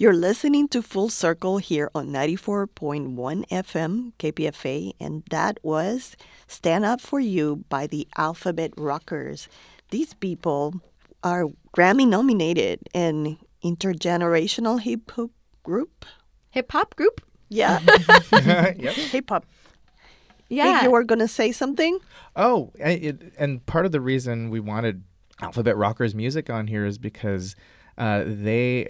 [SPEAKER 1] You're listening to Full Circle here on 94.1 FM KPFA, and that was Stand Up For You by the Alphabet Rockers. These people are Grammy nominated and intergenerational hip hop group.
[SPEAKER 2] Hip hop group?
[SPEAKER 1] Yeah,
[SPEAKER 3] yep.
[SPEAKER 1] hip hop.
[SPEAKER 2] Yeah.
[SPEAKER 1] Think you were going to say something?
[SPEAKER 3] Oh, and, it, and part of the reason we wanted Alphabet Rockers music on here is because uh, they,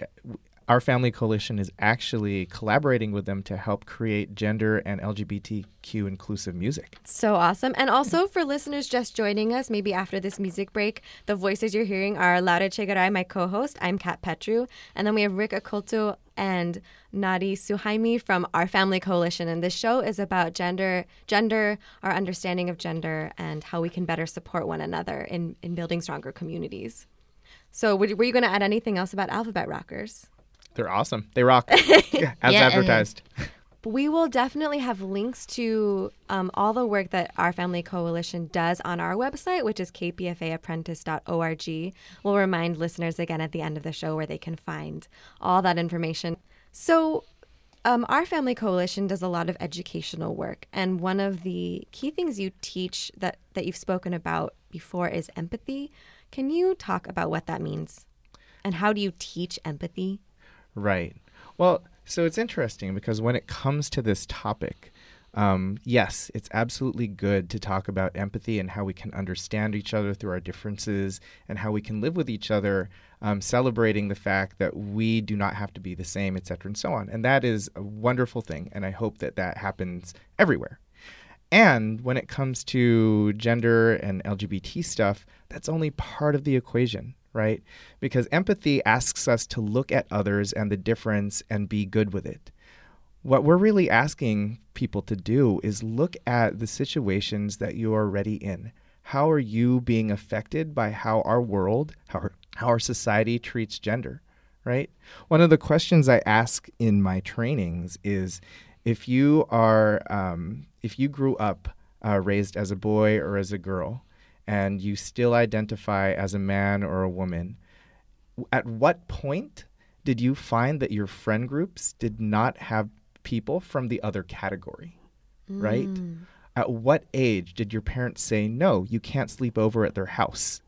[SPEAKER 3] our family coalition is actually collaborating with them to help create gender and LGBTQ inclusive music.
[SPEAKER 2] So awesome. And also for listeners just joining us, maybe after this music break, the voices you're hearing are Laura Chegaray, my co host. I'm Kat Petru. And then we have Rick Oculto and Nadi Suhaimi from our family coalition. And this show is about gender, gender, our understanding of gender, and how we can better support one another in, in building stronger communities. So, were you going to add anything else about Alphabet Rockers?
[SPEAKER 3] They're awesome. They rock, as
[SPEAKER 4] Yeah,
[SPEAKER 3] advertised.
[SPEAKER 2] We will definitely have links to um, all the work that our family coalition does on our website, which is kpfaapprentice.org. We'll remind listeners again at the end of the show where they can find all that information. So, um, our family coalition does a lot of educational work, and one of the key things you teach that that you've spoken about before is empathy. Can you talk about what that means, and how do you teach empathy?
[SPEAKER 3] Right. Well, so it's interesting because when it comes to this topic, um, yes, it's absolutely good to talk about empathy and how we can understand each other through our differences and how we can live with each other, um, celebrating the fact that we do not have to be the same, et cetera, and so on. And that is a wonderful thing. And I hope that that happens everywhere. And when it comes to gender and LGBT stuff, that's only part of the equation, right? Because empathy asks us to look at others and the difference and be good with it. What we're really asking people to do is look at the situations that you are already in. How are you being affected by how our world, how our, how our society treats gender, right? One of the questions I ask in my trainings is if you are, um, if you grew up uh, raised as a boy or as a girl, and you still identify as a man or a woman, at what point did you find that your friend groups did not have people from the other category? Right? Mm. At what age did your parents say, no, you can't sleep over at their house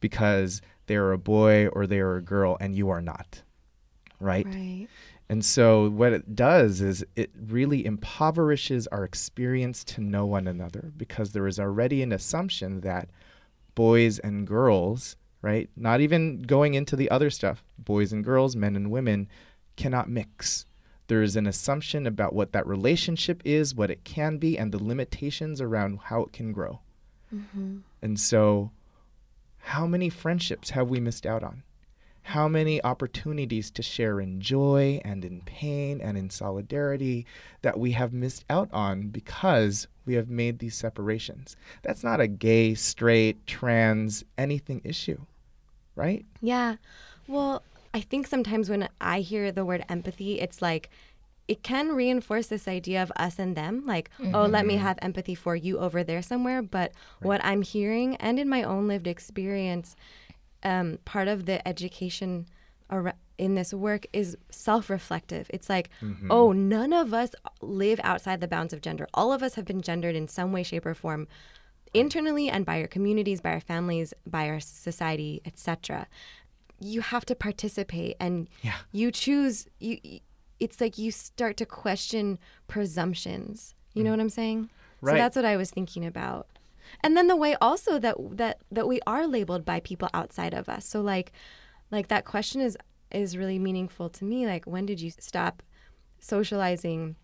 [SPEAKER 3] because they're a boy or they are a girl and you are not? Right?
[SPEAKER 2] Right.
[SPEAKER 3] And so, what it does is it really impoverishes our experience to know one another because there is already an assumption that boys and girls, right, not even going into the other stuff, boys and girls, men and women, cannot mix. There is an assumption about what that relationship is, what it can be, and the limitations around how it can grow. Mm-hmm. And so, how many friendships have we missed out on? How many opportunities to share in joy and in pain and in solidarity that we have missed out on because we have made these separations? That's not a gay, straight, trans, anything issue, right?
[SPEAKER 2] Yeah. Well, I think sometimes when I hear the word empathy, it's like it can reinforce this idea of us and them, like, oh, let me mm-hmm. have empathy for you over there somewhere. But what I'm hearing, and in my own lived experience, um, part of the education in this work is self reflective. It's like, oh, none of us live outside the bounds of gender. All of us have been gendered in some way, shape, or form internally and by our communities, by our families, by our society, etc. You have to participate and
[SPEAKER 3] Yeah.
[SPEAKER 2] you choose you it's like you start to question presumptions. You know what I'm saying? So
[SPEAKER 3] Right.
[SPEAKER 2] that's what I was thinking about. And then the way also that that that we are labeled by people outside of us. So like like that question is is really meaningful to me. Like when did you stop socializing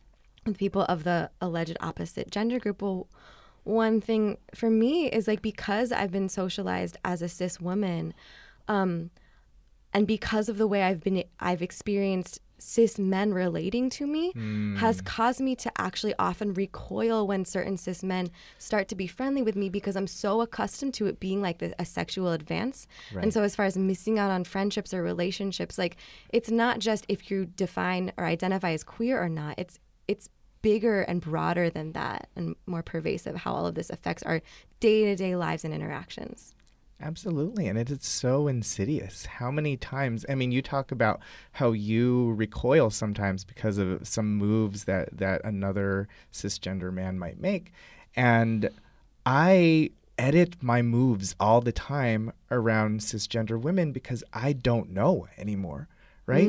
[SPEAKER 2] with people of the alleged opposite gender group? Well, one thing for me is like because I've been socialized as a cis woman, um, and because of the way I've been I've experienced cis men relating to me has hmm. caused me to actually often recoil when certain cis men start to be friendly with me because I'm so accustomed to it being like the, a sexual advance. And so as far as missing out on friendships or relationships, like it's not just if you define or identify as queer or not. It's it's bigger and broader than that and more pervasive how all of this affects our day-to-day lives and interactions.
[SPEAKER 3] Absolutely. And it is so insidious. How many times, I mean, you talk about how you recoil sometimes because of some moves that, that another cisgender man might make. And I edit my moves all the time around cisgender women because I don't know anymore, right?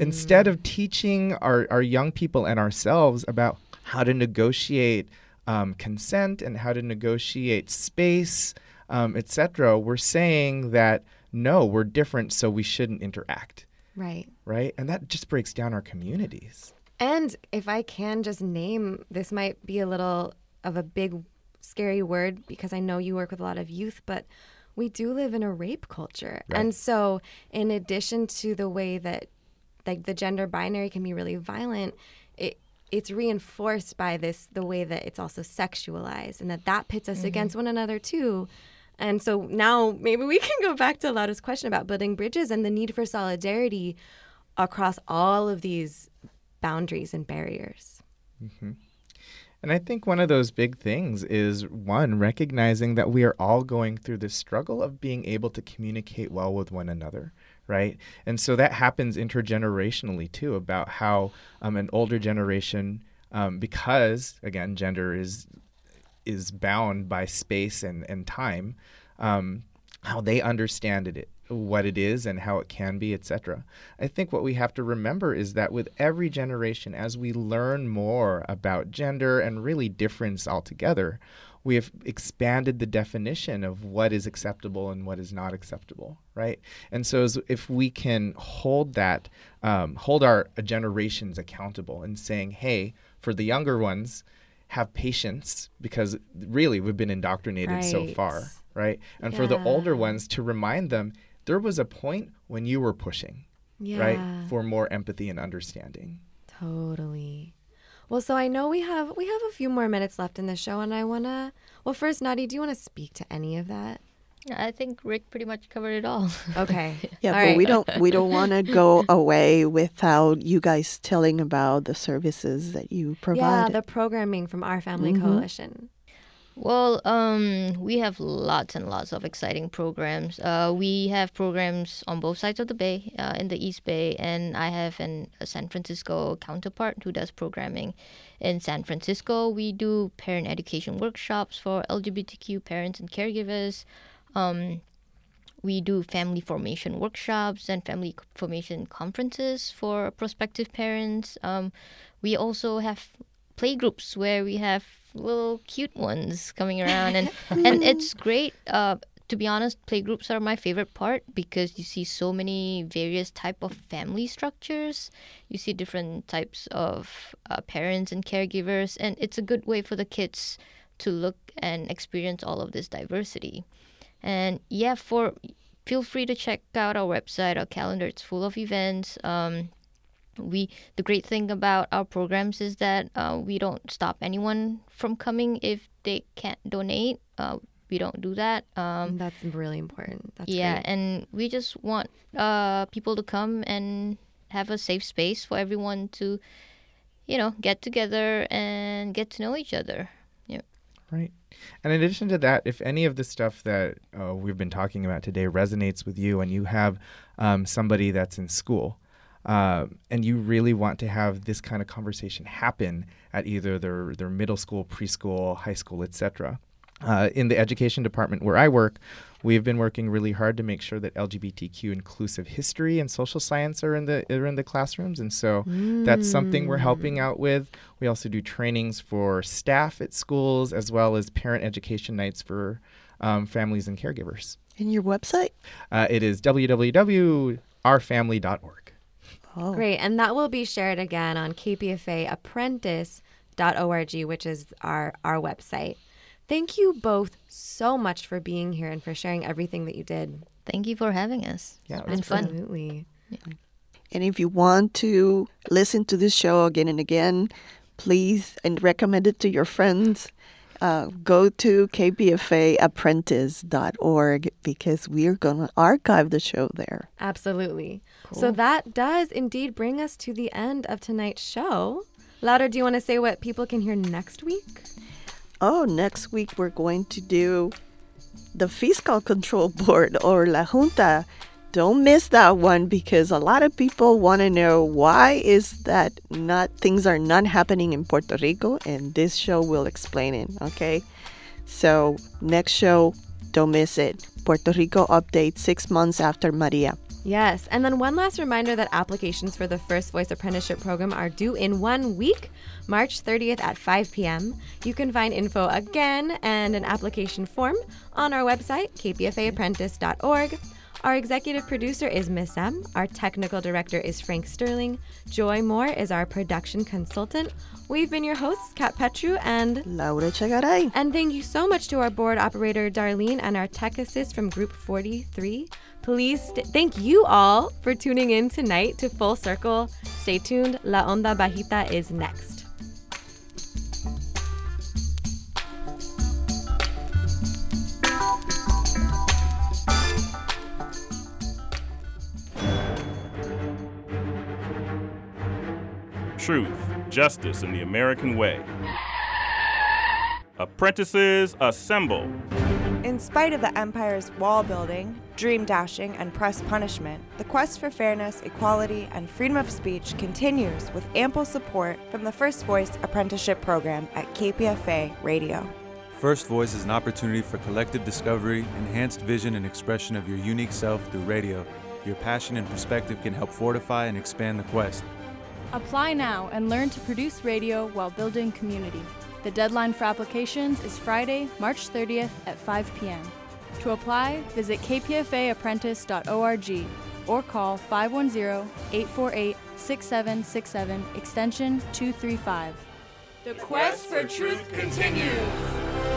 [SPEAKER 3] Instead of teaching our, our young people and ourselves about how to negotiate um, consent and how to negotiate space, um, etc., we're saying that no, we're different, so we shouldn't interact,
[SPEAKER 2] Right.
[SPEAKER 3] right? And that just breaks down our communities.
[SPEAKER 2] And if I can just name, this might be a little of a big, scary word because I know you work with a lot of youth, but we do live in a rape culture. And so, in addition to the way that like the gender binary can be really violent, it it's reinforced by this the way that it's also sexualized and that that pits us against one another too. And so now maybe we can go back to Laura's question about building bridges and the need for solidarity across all of these boundaries and barriers.
[SPEAKER 3] And I think one of those big things is one, recognizing that we are all going through this struggle of being able to communicate well with one another, right? And so that happens intergenerationally too, about how um, an older generation, um, because again, gender is is bound by space and, and time, um, how they understand it, what it is and how it can be, etc. I think what we have to remember is that with every generation, as we learn more about gender and really difference altogether, we have expanded the definition of what is acceptable and what is not acceptable, right? And so, as, if we can hold that, um, hold our generations accountable and saying, hey, for the younger ones, have patience because really we've been indoctrinated so far, right? And for the older ones to remind them there was a point when you were pushing,
[SPEAKER 2] Yeah.
[SPEAKER 3] right, for more empathy and understanding.
[SPEAKER 2] Totally. Well, so I know we have we have a few more minutes left in the show, and I wanna. Well, first, Nadi, do you want to speak to any of that?
[SPEAKER 4] I think Rick pretty much covered it all.
[SPEAKER 2] Okay.
[SPEAKER 1] Yeah,
[SPEAKER 2] All
[SPEAKER 1] but
[SPEAKER 2] right.
[SPEAKER 1] we don't we don't want to go away without you guys telling about the services that you provide.
[SPEAKER 2] Yeah, the programming from our family
[SPEAKER 1] Mhm.
[SPEAKER 2] coalition.
[SPEAKER 4] Well, um, we have lots and lots of exciting programs. Uh, we have programs on both sides of the bay, uh, in the East Bay, and I have an, a San Francisco counterpart who does programming. In San Francisco, we do parent education workshops for LGBTQ parents and caregivers. Um, we do family formation workshops and family formation conferences for prospective parents. Um, we also have play groups where we have little cute ones coming around, and and it's great. Uh, to be honest, play groups are my favorite part because you see so many various type of family structures. You see different types of uh, parents and caregivers, and it's a good way for the kids to look and experience all of this diversity. And yeah, for feel free to check out our website, our calendar. It's full of events. Um, we the great thing about our programs is that uh, we don't stop anyone from coming if they can't donate. Uh, we don't do that. Um,
[SPEAKER 2] That's really important. That's
[SPEAKER 4] yeah,
[SPEAKER 2] great.
[SPEAKER 4] and we just want uh, people to come and have a safe space for everyone to, you know, get together and get to know each other.
[SPEAKER 3] Right. And in addition to that, if any of the stuff that uh, we've been talking about today resonates with you and you have um, somebody that's in school uh, and you really want to have this kind of conversation happen at either their, their middle school, preschool, high school, etc., uh, in the education department where I work, we've been working really hard to make sure that LGBTQ inclusive history and social science are in the are in the classrooms, and so that's something we're helping out with. We also do trainings for staff at schools as well as parent education nights for um, families and caregivers.
[SPEAKER 1] In your website?
[SPEAKER 3] Uh, it is www.ourfamily.org.
[SPEAKER 1] Oh,
[SPEAKER 2] Great. And that will be shared again on kpfaapprentice.org, which is our, our website. Thank you both so much for being here and for sharing everything that you did.
[SPEAKER 4] Thank you for having us.
[SPEAKER 3] Yeah, it
[SPEAKER 4] it's been fun.
[SPEAKER 2] Absolutely.
[SPEAKER 1] And if you want to listen to this show again and again, please and recommend it to your friends. Uh, go to kpfaapprentice.org because we are going to archive the show there.
[SPEAKER 2] Absolutely. So that does indeed bring us to the end of tonight's show. Laura, do you want to say what people can hear next week?
[SPEAKER 1] Oh, next week we're going to do the Fiscal Control Board or La Junta. Don't miss that one because a lot of people want to know why is that not things are not happening in Puerto Rico and this show will explain it, okay? So, next show, don't miss it. Puerto Rico update 6 months after Maria.
[SPEAKER 2] Yes, and then one last reminder that applications for the First Voice Apprenticeship Program are due in one week, March 30th at 5 p.m. You can find info again and an application form on our website, kpfaapprentice.org. Our executive producer is Miss M. Our technical director is Frank Sterling. Joy Moore is our production consultant. We've been your hosts, Kat Petru and
[SPEAKER 1] Laura Chegaray.
[SPEAKER 2] and thank you so much to our board operator, Darlene, and our tech assist from Group 43. Please st- thank you all for tuning in tonight to Full Circle. Stay tuned. La Onda Bajita is next.
[SPEAKER 7] Truth, justice, and the American way. Apprentices assemble.
[SPEAKER 8] In spite of the empire's wall building, dream dashing, and press punishment, the quest for fairness, equality, and freedom of speech continues with ample support from the First Voice Apprenticeship Program at KPFA Radio.
[SPEAKER 9] First Voice is an opportunity for collective discovery, enhanced vision, and expression of your unique self through radio. Your passion and perspective can help fortify and expand the quest.
[SPEAKER 10] Apply now and learn to produce radio while building community. The deadline for applications is Friday, March 30th at 5 p.m. To apply, visit kpfaapprentice.org or call 510 848 6767 extension 235. The quest for truth continues.